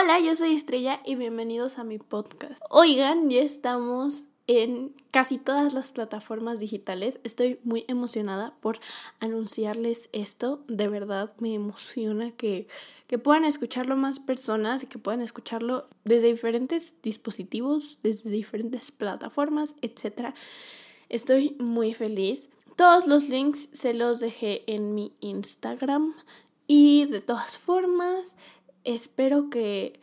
Hola, yo soy Estrella y bienvenidos a mi podcast. Oigan, ya estamos en casi todas las plataformas digitales. Estoy muy emocionada por anunciarles esto. De verdad me emociona que, que puedan escucharlo más personas y que puedan escucharlo desde diferentes dispositivos, desde diferentes plataformas, etc. Estoy muy feliz. Todos los links se los dejé en mi Instagram y de todas formas espero que,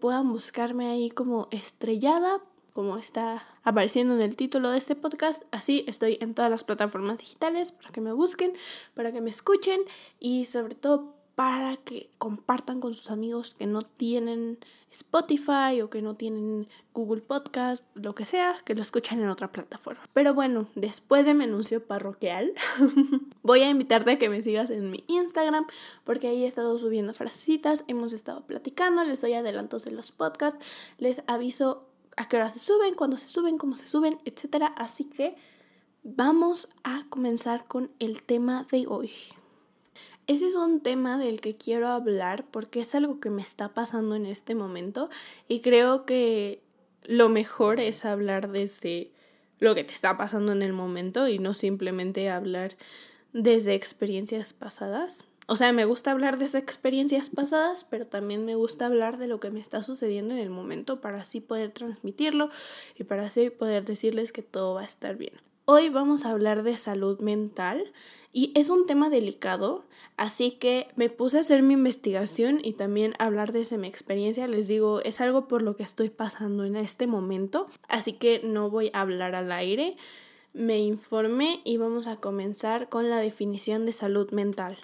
puedan buscarme ahí como estrellada, como está apareciendo en el título de este podcast. Así estoy en todas las plataformas digitales para que me busquen, para que me escuchen y sobre todo para que compartan con sus amigos que no tienen Spotify o que no tienen Google Podcast, lo que sea, que lo escuchan en otra plataforma. Pero bueno, después de mi anuncio parroquial, voy a invitarte a que me sigas en mi Instagram porque ahí he estado subiendo frasecitas, hemos estado platicando, les doy adelantos de los podcasts, les aviso a qué hora se suben, cuándo se suben, cómo se suben, etc. Así que vamos a comenzar con el tema de hoy. Ese es un tema del que quiero hablar porque es algo que me está pasando en este momento y creo que lo mejor es hablar desde lo que te está pasando en el momento y no simplemente hablar desde experiencias pasadas. O sea, me gusta hablar desde experiencias pasadas, pero también me gusta hablar de lo que me está sucediendo en el momento para así poder transmitirlo y para así poder decirles que todo va a estar bien. Hoy vamos a hablar de salud mental y es un tema delicado, así que me puse a hacer mi investigación y también hablar desde mi experiencia. Les digo, es algo por lo que estoy pasando en este momento, así que no voy a hablar al aire. Me informé y vamos a comenzar con la definición de salud mental.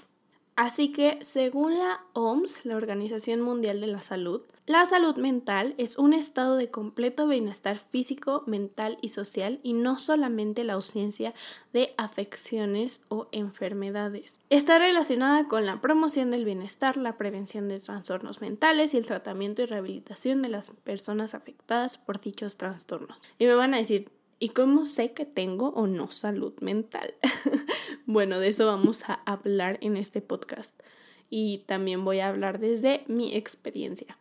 Así que, según la OMS, la Organización Mundial de la Salud, la salud mental es un estado de completo bienestar físico, mental y social y no solamente la ausencia de afecciones o enfermedades. Está relacionada con la promoción del bienestar, la prevención de trastornos mentales y el tratamiento y rehabilitación de las personas afectadas por dichos trastornos. Y me van a decir, ¿Y cómo sé que tengo o no salud mental? bueno, de eso vamos a hablar en este podcast. Y también voy a hablar desde mi experiencia.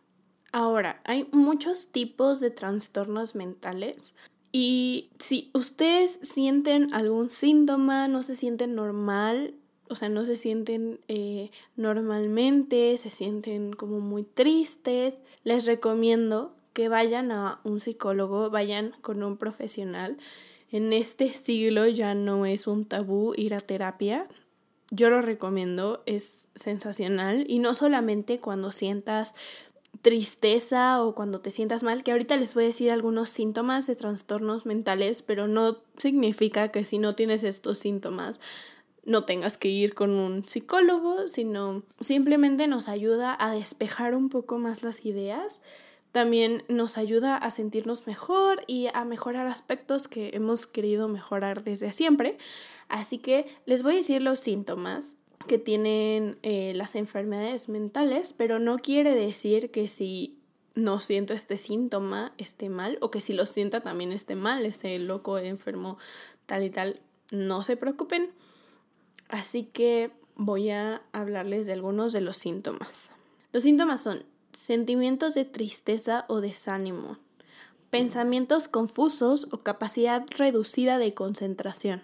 Ahora, hay muchos tipos de trastornos mentales. Y si ustedes sienten algún síntoma, no se sienten normal, o sea, no se sienten eh, normalmente, se sienten como muy tristes, les recomiendo que vayan a un psicólogo, vayan con un profesional. En este siglo ya no es un tabú ir a terapia. Yo lo recomiendo, es sensacional. Y no solamente cuando sientas tristeza o cuando te sientas mal, que ahorita les voy a decir algunos síntomas de trastornos mentales, pero no significa que si no tienes estos síntomas no tengas que ir con un psicólogo, sino simplemente nos ayuda a despejar un poco más las ideas también nos ayuda a sentirnos mejor y a mejorar aspectos que hemos querido mejorar desde siempre. Así que les voy a decir los síntomas que tienen eh, las enfermedades mentales, pero no quiere decir que si no siento este síntoma esté mal o que si lo sienta también esté mal, esté loco, enfermo, tal y tal. No se preocupen. Así que voy a hablarles de algunos de los síntomas. Los síntomas son sentimientos de tristeza o desánimo, pensamientos confusos o capacidad reducida de concentración,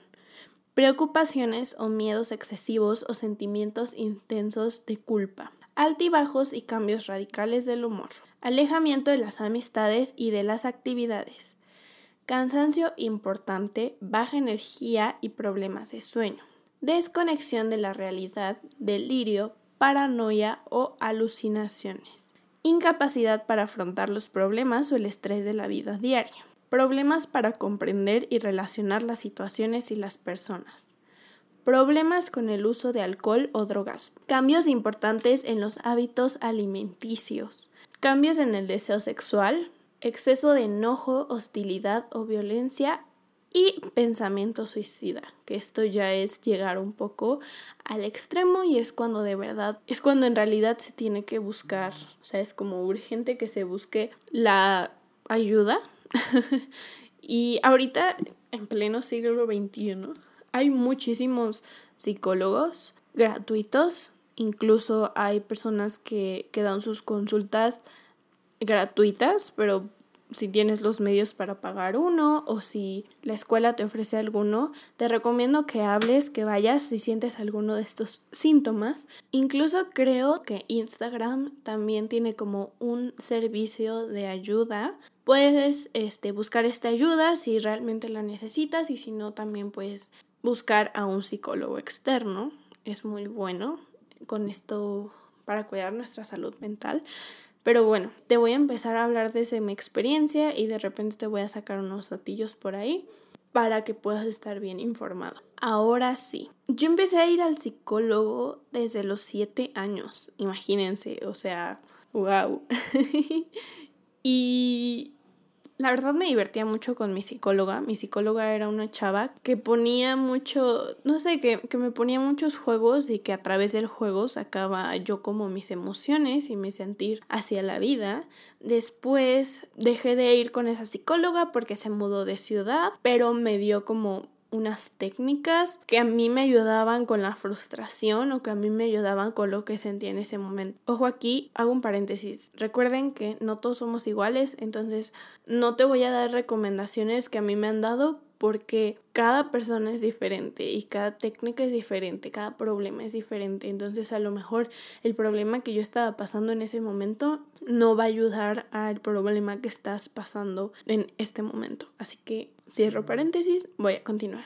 preocupaciones o miedos excesivos o sentimientos intensos de culpa, altibajos y cambios radicales del humor, alejamiento de las amistades y de las actividades, cansancio importante, baja energía y problemas de sueño, desconexión de la realidad, delirio, paranoia o alucinaciones incapacidad para afrontar los problemas o el estrés de la vida diaria, problemas para comprender y relacionar las situaciones y las personas, problemas con el uso de alcohol o drogas, cambios importantes en los hábitos alimenticios, cambios en el deseo sexual, exceso de enojo, hostilidad o violencia y pensamiento suicida, que esto ya es llegar un poco al extremo y es cuando de verdad, es cuando en realidad se tiene que buscar, o sea, es como urgente que se busque la ayuda. y ahorita, en pleno siglo XXI, hay muchísimos psicólogos gratuitos, incluso hay personas que, que dan sus consultas gratuitas, pero si tienes los medios para pagar uno o si la escuela te ofrece alguno, te recomiendo que hables, que vayas si sientes alguno de estos síntomas. Incluso creo que Instagram también tiene como un servicio de ayuda. Puedes este, buscar esta ayuda si realmente la necesitas y si no también puedes buscar a un psicólogo externo. Es muy bueno con esto para cuidar nuestra salud mental. Pero bueno, te voy a empezar a hablar desde mi experiencia y de repente te voy a sacar unos datillos por ahí para que puedas estar bien informado. Ahora sí, yo empecé a ir al psicólogo desde los 7 años, imagínense, o sea, wow. y la verdad me divertía mucho con mi psicóloga. Mi psicóloga era una chava que ponía mucho, no sé, que, que, me ponía muchos juegos y que a través del juego sacaba yo como mis emociones y mi sentir hacia la vida. Después dejé de ir con esa psicóloga porque se mudó de ciudad, pero me dio como unas técnicas que a mí me ayudaban con la frustración o que a mí me ayudaban con lo que sentía en ese momento. Ojo aquí, hago un paréntesis. Recuerden que no todos somos iguales, entonces no te voy a dar recomendaciones que a mí me han dado porque cada persona es diferente y cada técnica es diferente, cada problema es diferente. Entonces a lo mejor el problema que yo estaba pasando en ese momento no va a ayudar al problema que estás pasando en este momento. Así que cierro paréntesis, voy a continuar.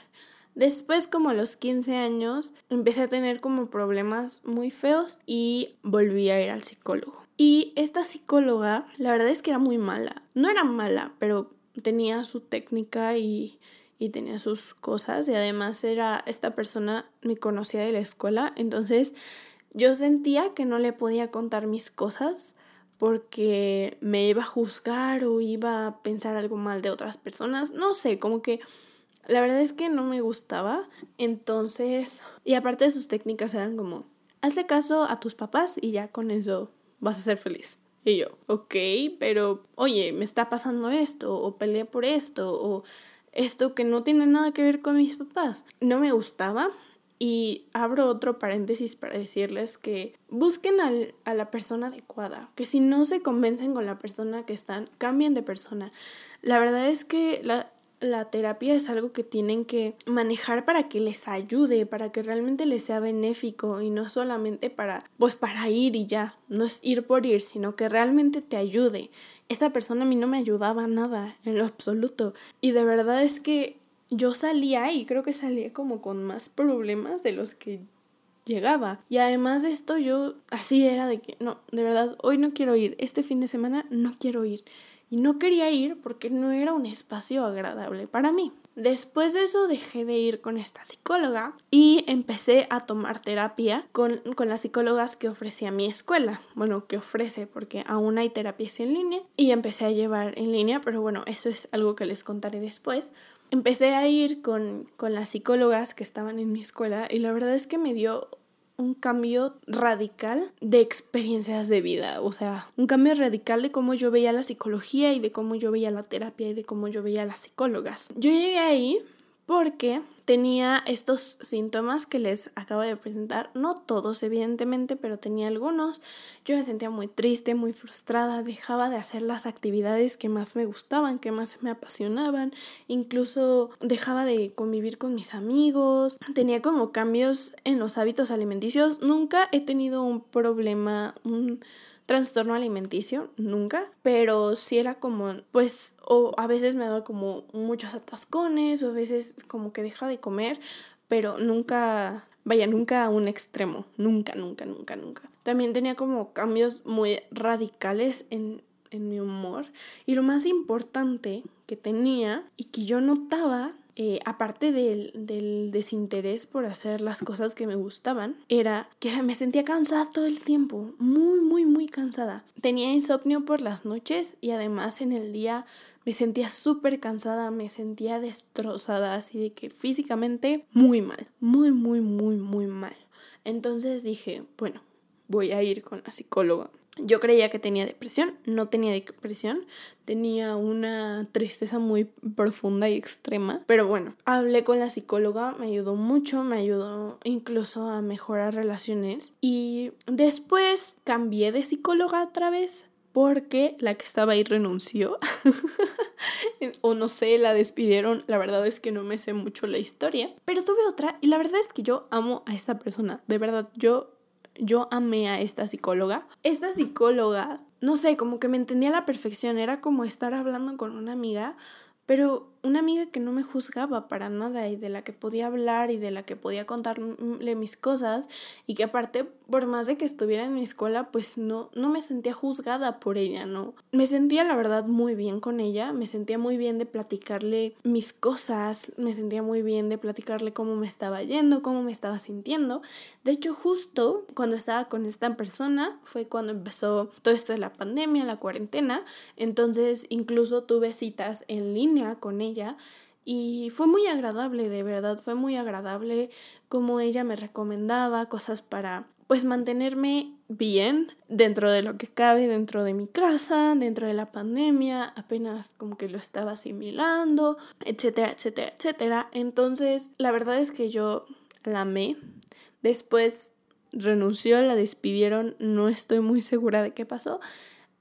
Después, como a los 15 años, empecé a tener como problemas muy feos y volví a ir al psicólogo. Y esta psicóloga, la verdad es que era muy mala. No era mala, pero tenía su técnica y, y tenía sus cosas. Y además era esta persona, me conocía de la escuela. Entonces yo sentía que no le podía contar mis cosas porque me iba a juzgar o iba a pensar algo mal de otras personas. No sé, como que la verdad es que no me gustaba. Entonces, y aparte de sus técnicas eran como, hazle caso a tus papás y ya con eso vas a ser feliz. Y yo, ok, pero oye, me está pasando esto, o peleé por esto, o esto que no tiene nada que ver con mis papás. No me gustaba, y abro otro paréntesis para decirles que busquen al, a la persona adecuada, que si no se convencen con la persona que están, cambien de persona. La verdad es que la, la terapia es algo que tienen que manejar para que les ayude, para que realmente les sea benéfico y no solamente para, pues para ir y ya, no es ir por ir, sino que realmente te ayude. Esta persona a mí no me ayudaba nada, en lo absoluto. Y de verdad es que yo salía y creo que salía como con más problemas de los que llegaba. Y además de esto yo así era de que, no, de verdad, hoy no quiero ir, este fin de semana no quiero ir. Y no quería ir porque no era un espacio agradable para mí. Después de eso dejé de ir con esta psicóloga y empecé a tomar terapia con, con, las psicólogas que ofrecía mi escuela. Bueno, que ofrece porque aún hay terapias en línea y empecé a llevar en línea, pero bueno, eso es algo que les contaré después empecé a ir con, con las psicólogas que estaban en mi escuela y la verdad es que me dio un cambio radical de experiencias de vida, o sea, un cambio radical de cómo yo veía la psicología y de cómo yo veía la terapia y de cómo yo veía las psicólogas. Yo llegué ahí porque tenía estos síntomas que les acabo de presentar, no todos evidentemente, pero tenía algunos. Yo me sentía muy triste, muy frustrada, dejaba de hacer las actividades que más me gustaban, que más me apasionaban, incluso dejaba de convivir con mis amigos, tenía como cambios en los hábitos alimenticios. Nunca he tenido un problema, un trastorno alimenticio, nunca, pero sí era como, pues, o a veces me daba como muchos atascones, o a veces como que deja de comer, pero nunca, vaya, nunca a un extremo, nunca, nunca, nunca, nunca. También tenía como cambios muy radicales en, en mi humor y lo más importante que tenía y que yo notaba eh, aparte del, del, desinterés por hacer las cosas que me gustaban, era que me sentía cansada todo el tiempo, muy, muy, muy cansada. Tenía insomnio por las noches y además en el día me sentía súper cansada, me sentía destrozada, así de que físicamente muy mal, muy, muy, muy, muy mal. Entonces dije, bueno, voy a ir con la psicóloga yo creía que tenía depresión, no tenía depresión, tenía una tristeza muy profunda y extrema, pero bueno, hablé con la psicóloga, me ayudó mucho, me ayudó incluso a mejorar relaciones y después cambié de psicóloga otra vez porque la que estaba ahí renunció. o no sé, la despidieron. La verdad es que no me sé mucho la historia. Pero tuve otra y la verdad es que yo amo a esta persona. De verdad, yo, yo amé a esta psicóloga. Esta psicóloga, no sé, como que me entendía a la perfección. Era como estar hablando con una amiga pero una amiga que no me juzgaba para nada y de la que podía hablar y de la que podía contarle mis cosas y que aparte, por más de que estuviera en mi escuela, pues no, no me sentía juzgada por ella, ¿no? Me sentía la verdad muy bien con ella, me sentía muy bien de platicarle mis cosas, me sentía muy bien de platicarle cómo me estaba yendo, cómo me estaba sintiendo. De hecho, justo cuando estaba con esta persona fue cuando empezó todo esto de la pandemia, la cuarentena, entonces incluso tuve citas en línea con ella y fue muy agradable, de verdad, fue muy agradable como ella me recomendaba cosas para pues mantenerme bien dentro de lo que cabe dentro de mi casa, dentro de la pandemia, apenas como que lo estaba asimilando, etcétera, etcétera, etcétera. Entonces, la verdad es que yo la amé. Después renunció, la despidieron, no estoy muy segura de qué pasó.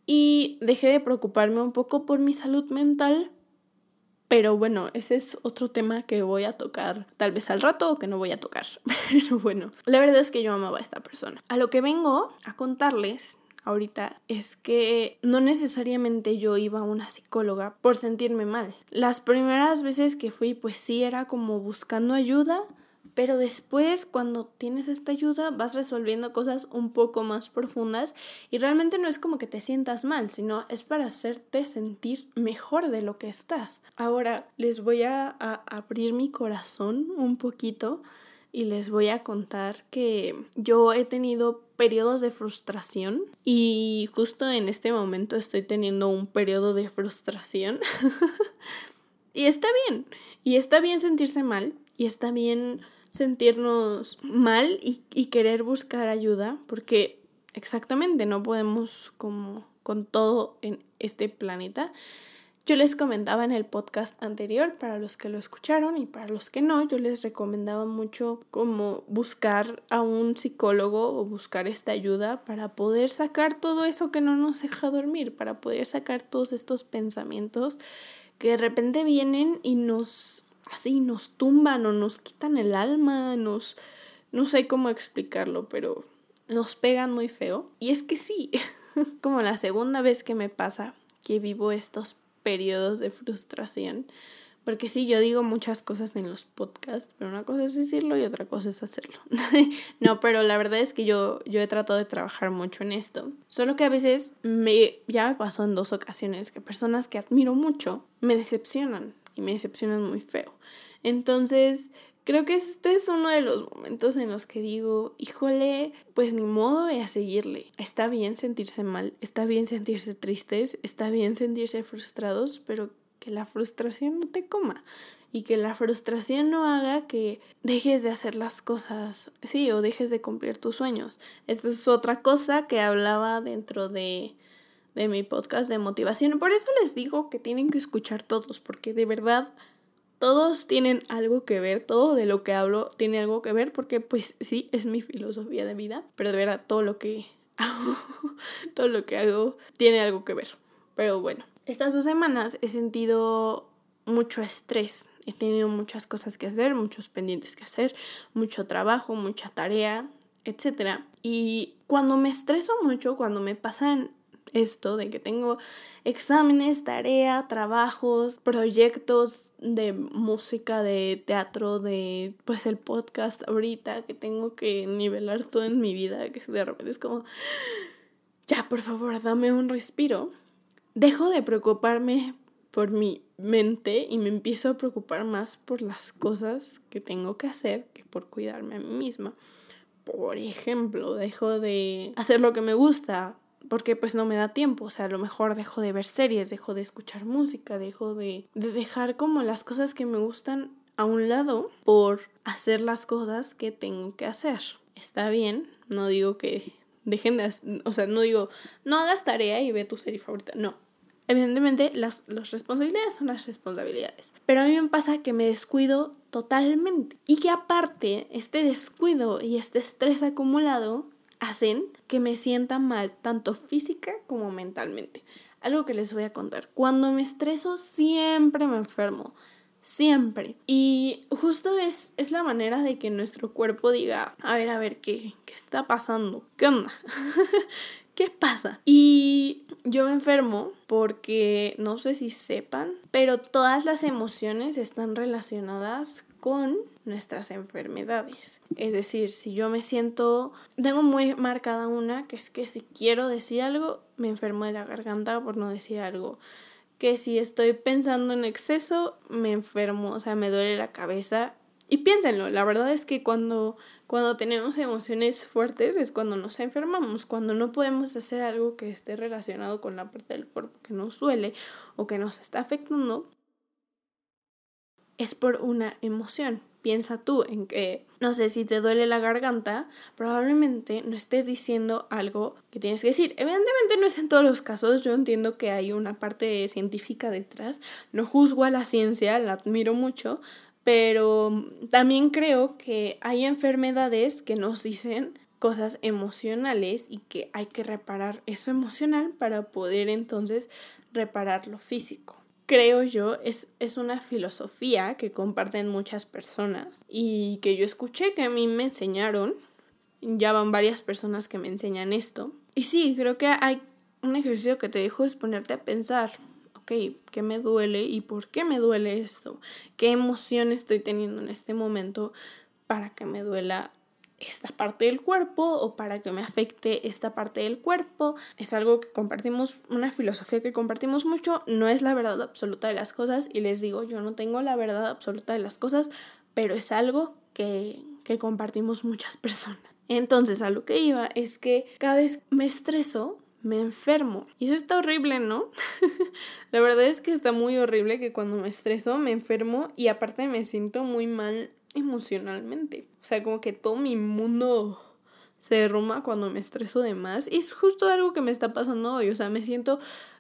Y dejé de preocuparme un poco por mi salud mental pero bueno, ese es otro tema que voy a tocar tal vez al rato o que no voy a tocar. Pero bueno, la verdad es que yo amaba a esta persona. A lo que vengo a contarles ahorita es que no necesariamente yo iba a una psicóloga por sentirme mal. Las primeras veces que fui pues sí era como buscando ayuda pero después, cuando tienes esta ayuda, vas resolviendo cosas un poco más profundas y realmente no es como que te sientas mal, sino es para hacerte sentir mejor de lo que estás. Ahora les voy a, abrir mi corazón un poquito y les voy a contar que yo he tenido periodos de frustración y justo en este momento estoy teniendo un periodo de frustración. y está bien, y está bien sentirse mal, y está bien sentirnos mal y, y querer buscar ayuda, porque exactamente no podemos como con todo en este planeta. Yo les comentaba en el podcast anterior, para los que lo escucharon y para los que no, yo les recomendaba mucho como buscar a un psicólogo o buscar esta ayuda para poder sacar todo eso que no nos deja dormir, para poder sacar todos estos pensamientos que de repente vienen y nos así nos tumban o nos quitan el alma, nos... no sé cómo explicarlo, pero nos pegan muy feo. Y es que sí, como la segunda vez que me pasa que vivo estos periodos de frustración. Porque sí, yo digo muchas cosas en los podcasts, pero una cosa es decirlo y otra cosa es hacerlo. no, pero la verdad es que yo, yo he tratado de trabajar mucho en esto. Solo que a veces me, ya me pasó en dos ocasiones que personas que admiro mucho me decepcionan y me decepcionan muy feo. Entonces, creo que este es uno de los momentos en los que digo, híjole, pues ni modo de a seguirle. Está bien sentirse mal, está bien sentirse tristes, está bien sentirse frustrados, pero que la frustración no te coma y que la frustración no haga que dejes de hacer las cosas, sí, o dejes de cumplir tus sueños. Esta es otra cosa que hablaba dentro de de mi podcast de motivación. Por eso les digo que tienen que escuchar todos, porque de verdad todos tienen algo que ver, todo de lo que hablo tiene algo que ver, porque pues sí, es mi filosofía de vida, pero de verdad todo lo que hago, todo lo que hago tiene algo que ver. Pero bueno, estas dos semanas he sentido mucho estrés. He tenido muchas cosas que hacer, muchos pendientes que hacer, mucho trabajo, mucha tarea, etc. Y cuando me estreso mucho, cuando me pasan esto de que tengo exámenes, tarea, trabajos, proyectos de música, de teatro, de pues el podcast ahorita que tengo que nivelar todo en mi vida, que de repente es como ya, por favor, dame un respiro. Dejo de preocuparme por mi mente y me empiezo a preocupar más por las cosas que tengo que hacer que por cuidarme a mí misma. Por ejemplo, dejo de hacer lo que me gusta, porque pues no me da tiempo, o sea, a lo mejor dejo de ver series, dejo de escuchar música, dejo de, de dejar como las cosas que me gustan a un lado por hacer las cosas que tengo que hacer. Está bien, no digo que dejen de, o sea, no digo, no hagas tarea y ve tu serie favorita, no. Evidentemente las, las responsabilidades son las responsabilidades, pero a mí me pasa que me descuido totalmente y que aparte este descuido y este estrés acumulado hacen que me sienta mal, tanto física como mentalmente. Algo que les voy a contar. Cuando me estreso siempre me enfermo. Siempre. Y justo es, es la manera de que nuestro cuerpo diga, a ver, a ver, ¿qué, qué está pasando? ¿Qué onda? ¿Qué pasa? Y yo me enfermo porque no sé si sepan, pero todas las emociones están relacionadas con nuestras enfermedades. Es decir, si yo me siento, tengo muy marcada una, que es que si quiero decir algo, me enfermo de la garganta por no decir algo. Que si estoy pensando en exceso, me enfermo, o sea, me duele la cabeza. Y piénsenlo, la verdad es que cuando, cuando tenemos emociones fuertes es cuando nos enfermamos, cuando no podemos hacer algo que esté relacionado con la parte del cuerpo que nos duele o que nos está afectando, es por una emoción. Piensa tú en que, no sé, si te duele la garganta, probablemente no estés diciendo algo que tienes que decir. Evidentemente no es en todos los casos, yo entiendo que hay una parte científica detrás, no juzgo a la ciencia, la admiro mucho, pero también creo que hay enfermedades que nos dicen cosas emocionales y que hay que reparar eso emocional para poder entonces reparar lo físico creo yo, es, es una filosofía que comparten muchas personas y que yo escuché, que a mí me enseñaron. Ya van varias personas que me enseñan esto. Y sí, creo que hay un ejercicio que te dejo es ponerte a pensar, ok, ¿qué me duele y por qué me duele esto? ¿Qué emoción estoy teniendo en este momento para que me duela esta parte del cuerpo o para que me afecte esta parte del cuerpo. Es algo que compartimos, una filosofía que compartimos mucho, no es la verdad absoluta de las cosas y les digo, yo no tengo la verdad absoluta de las cosas, pero es algo que, que compartimos muchas personas. Entonces, a lo que iba es que cada vez me estreso, me enfermo. Y eso está horrible, ¿no? la verdad es que está muy horrible que cuando me estreso me enfermo y aparte me siento muy mal emocionalmente. O sea, como que todo mi mundo se derrumba cuando me estreso de más. Y es justo algo que me está pasando hoy. O sea, me siento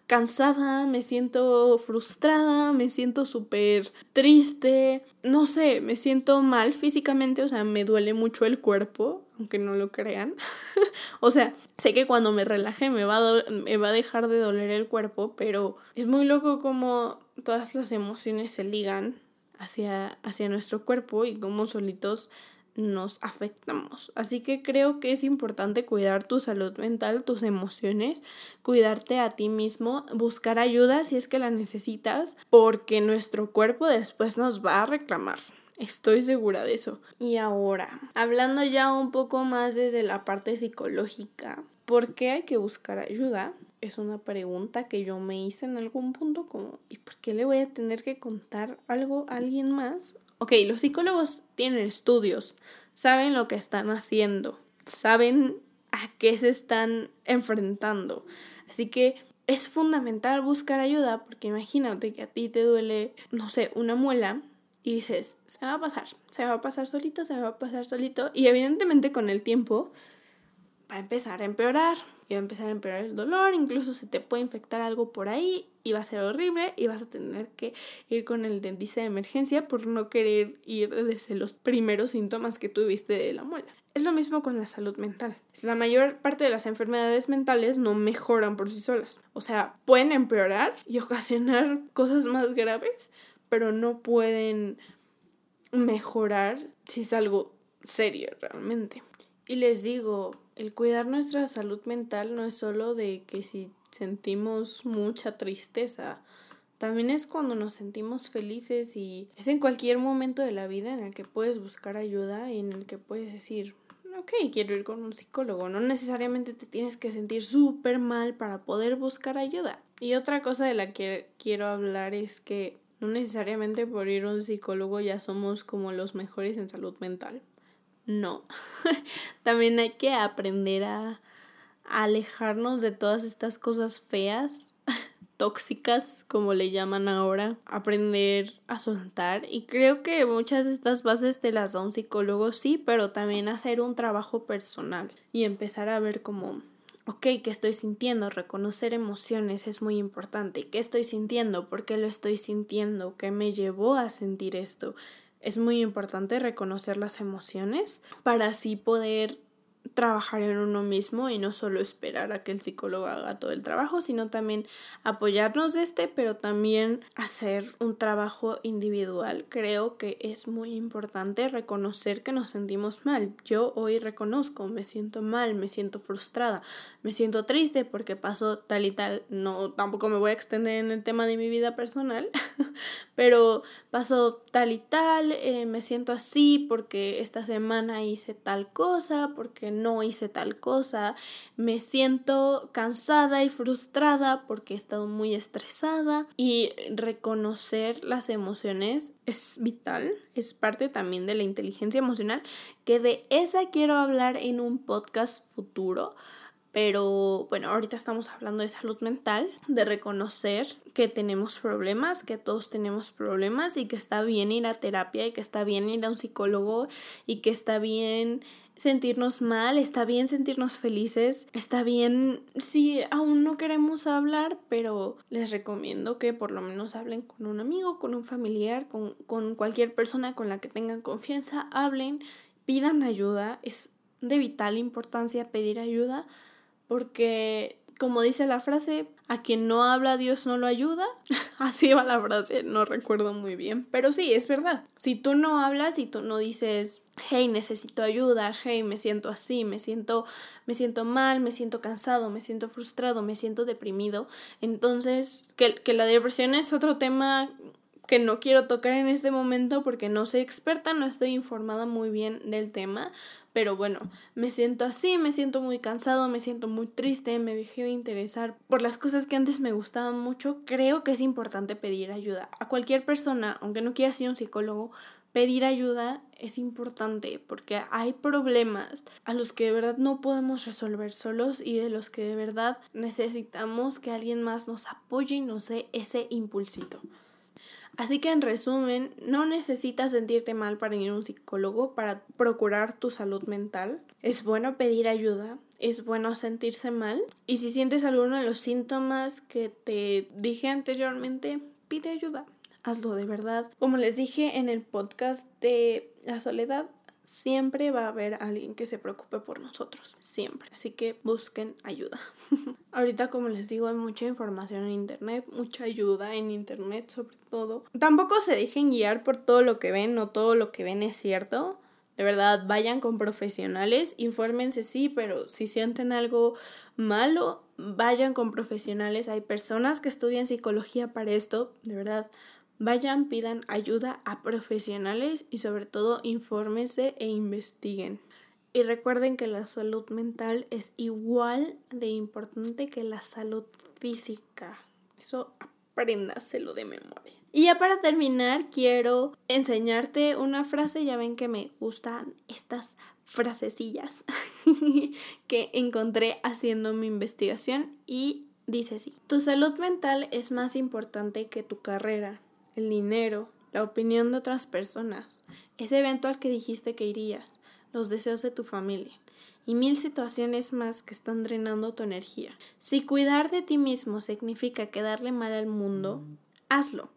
cansada, me siento frustrada, me siento súper triste, no sé, me siento mal físicamente, o sea, me duele mucho el cuerpo, aunque no lo crean. o sea, sé que cuando me relaje me va, a me va a dejar de doler el cuerpo, pero es muy loco como todas las emociones se ligan hacia, hacia nuestro cuerpo y cómo solitos nos afectamos. Así que creo que es importante cuidar tu salud mental, tus emociones, cuidarte a ti mismo, buscar ayuda si es que la necesitas, porque nuestro cuerpo después nos va a reclamar. Estoy segura de eso. Y ahora, hablando ya un poco más desde la parte psicológica, ¿por qué hay que buscar ayuda? Es una pregunta que yo me hice en algún punto como, ¿y por qué le voy a tener que contar algo a alguien más? Ok, los psicólogos tienen estudios, saben lo que están haciendo, saben a qué se están enfrentando. Así que es fundamental buscar ayuda porque imagínate que a ti te duele, no sé, una muela y dices, se va a pasar, se va a pasar solito, se va a pasar solito. Y evidentemente con el tiempo va a empezar a empeorar y va a empezar a empeorar el dolor, incluso se te puede infectar algo por ahí y va a ser horrible y vas a tener que ir con el dentista de emergencia por no querer ir desde los primeros síntomas que tuviste de la muela. Es lo mismo con la salud mental. La mayor parte de las enfermedades mentales no mejoran por sí solas. O sea, pueden empeorar y ocasionar cosas más graves, pero no pueden mejorar si es algo serio realmente. Y les digo, el cuidar nuestra salud mental no es solo de que si sentimos mucha tristeza, también es cuando nos sentimos felices y es en cualquier momento de la vida en el que puedes buscar ayuda y en el que puedes decir, ok, quiero ir con un psicólogo. No necesariamente te tienes que sentir súper mal para poder buscar ayuda. Y otra cosa de la que quiero hablar es que no necesariamente por ir a un psicólogo ya somos como los mejores en salud mental. No. También hay que aprender a, alejarnos de todas estas cosas feas, tóxicas, como le llaman ahora. Aprender a soltar. Y creo que muchas de estas bases te las da un psicólogo, sí, pero también hacer un trabajo personal y empezar a ver como ok, ¿qué estoy sintiendo? Reconocer emociones es muy importante. ¿Qué estoy sintiendo? ¿Por qué lo estoy sintiendo? ¿Qué me llevó a sentir esto? Es muy importante reconocer las emociones para así poder trabajar en uno mismo y no solo esperar a que el psicólogo haga todo el trabajo, sino también apoyarnos de este, pero también hacer un trabajo individual. Creo que es muy importante reconocer que nos sentimos mal. Yo hoy reconozco, me siento mal, me siento frustrada, me siento triste porque pasó tal y tal. No, tampoco me voy a extender en el tema de mi vida personal, pero pasó tal y tal, eh, me siento así porque esta semana hice tal cosa, porque no hice tal cosa, me siento cansada y frustrada porque he estado muy estresada y reconocer las emociones es vital, es parte también de la inteligencia emocional, que de esa quiero hablar en un podcast futuro. Pero bueno, ahorita estamos hablando de salud mental, de reconocer que tenemos problemas, que todos tenemos problemas y que está bien ir a terapia y que está bien ir a un psicólogo y que está bien sentirnos mal, está bien sentirnos felices, está bien si aún no queremos hablar, pero les recomiendo que por lo menos hablen con un amigo, con un familiar, con, con cualquier persona con la que tengan confianza, hablen, pidan ayuda, es de vital importancia pedir ayuda porque como dice la frase, a quien no habla Dios no lo ayuda. Así va la frase, no recuerdo muy bien. Pero sí, es verdad. Si tú no hablas y tú no dices, hey, necesito ayuda, hey, me siento así, me siento, me siento mal, me siento cansado, me siento frustrado, me siento deprimido. Entonces, que, que la depresión es otro tema que no quiero tocar en este momento porque no soy experta, no estoy informada muy bien del tema, pero bueno, me siento así, me siento muy cansado, me siento muy triste, me dejé de interesar por las cosas que antes me gustaban mucho, creo que es importante pedir ayuda a cualquier persona, aunque no quiera ser un psicólogo, pedir ayuda es importante porque hay problemas a los que de verdad no podemos resolver solos y de los que de verdad necesitamos que alguien más nos apoye y nos dé ese impulsito. Así que en resumen, no necesitas sentirte mal para ir a un psicólogo para procurar tu salud mental. Es bueno pedir ayuda, es bueno sentirse mal y si sientes alguno de los síntomas que te dije anteriormente, pide ayuda. Hazlo de verdad. Como les dije en el podcast de la soledad, siempre va a haber alguien que se preocupe por nosotros, siempre. Así que busquen ayuda. Ahorita, como les digo, hay mucha información en internet, mucha ayuda en internet sobre todo. Tampoco se dejen guiar por todo lo que ven, no todo lo que ven es cierto. De verdad, vayan con profesionales, infórmense sí, pero si sienten algo malo, vayan con profesionales. Hay personas que estudian psicología para esto, de verdad Vayan, pidan ayuda a profesionales y sobre todo infórmense e investiguen. Y recuerden que la salud mental es igual de importante que la salud física. Eso apréndaselo de memoria. Y ya para terminar, quiero enseñarte una frase. Ya ven que me gustan estas frasecillas que encontré haciendo mi investigación y dice así. Tu salud mental es más importante que tu carrera el dinero, la opinión de otras personas, ese evento al que dijiste que irías, los deseos de tu familia y mil situaciones más que están drenando tu energía. Si cuidar de ti mismo significa quedarle mal al mundo, hazlo.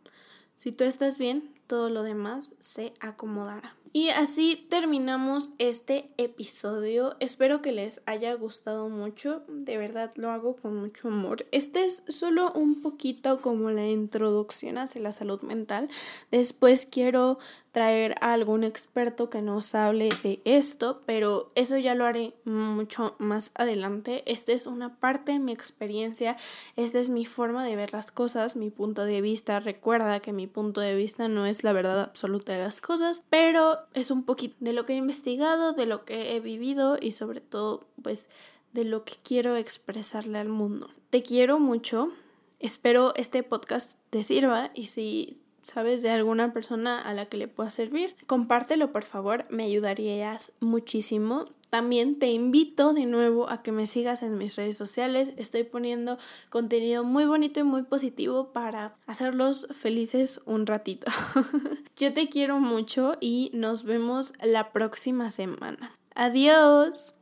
Si tú estás bien, todo lo demás se acomodará. Y así terminamos este episodio. Espero que les haya gustado mucho. De verdad lo hago con mucho amor. Este es solo un poquito como la introducción hacia la salud mental. Después quiero traer a algún experto que nos hable de esto, pero eso ya lo haré mucho más adelante. Esta es una parte de mi experiencia, esta es mi forma de ver las cosas, mi punto de vista. Recuerda que mi punto de vista no es la verdad absoluta de las cosas, pero es un poquito de lo que he investigado, de lo que he vivido y sobre todo pues de lo que quiero expresarle al mundo. Te quiero mucho. Espero este podcast te sirva y si sabes de alguna persona a la que le pueda servir, compártelo por favor, me ayudarías muchísimo. También te invito de nuevo a que me sigas en mis redes sociales. Estoy poniendo contenido muy bonito y muy positivo para hacerlos felices un ratito. Yo te quiero mucho y nos vemos la próxima semana. Adiós.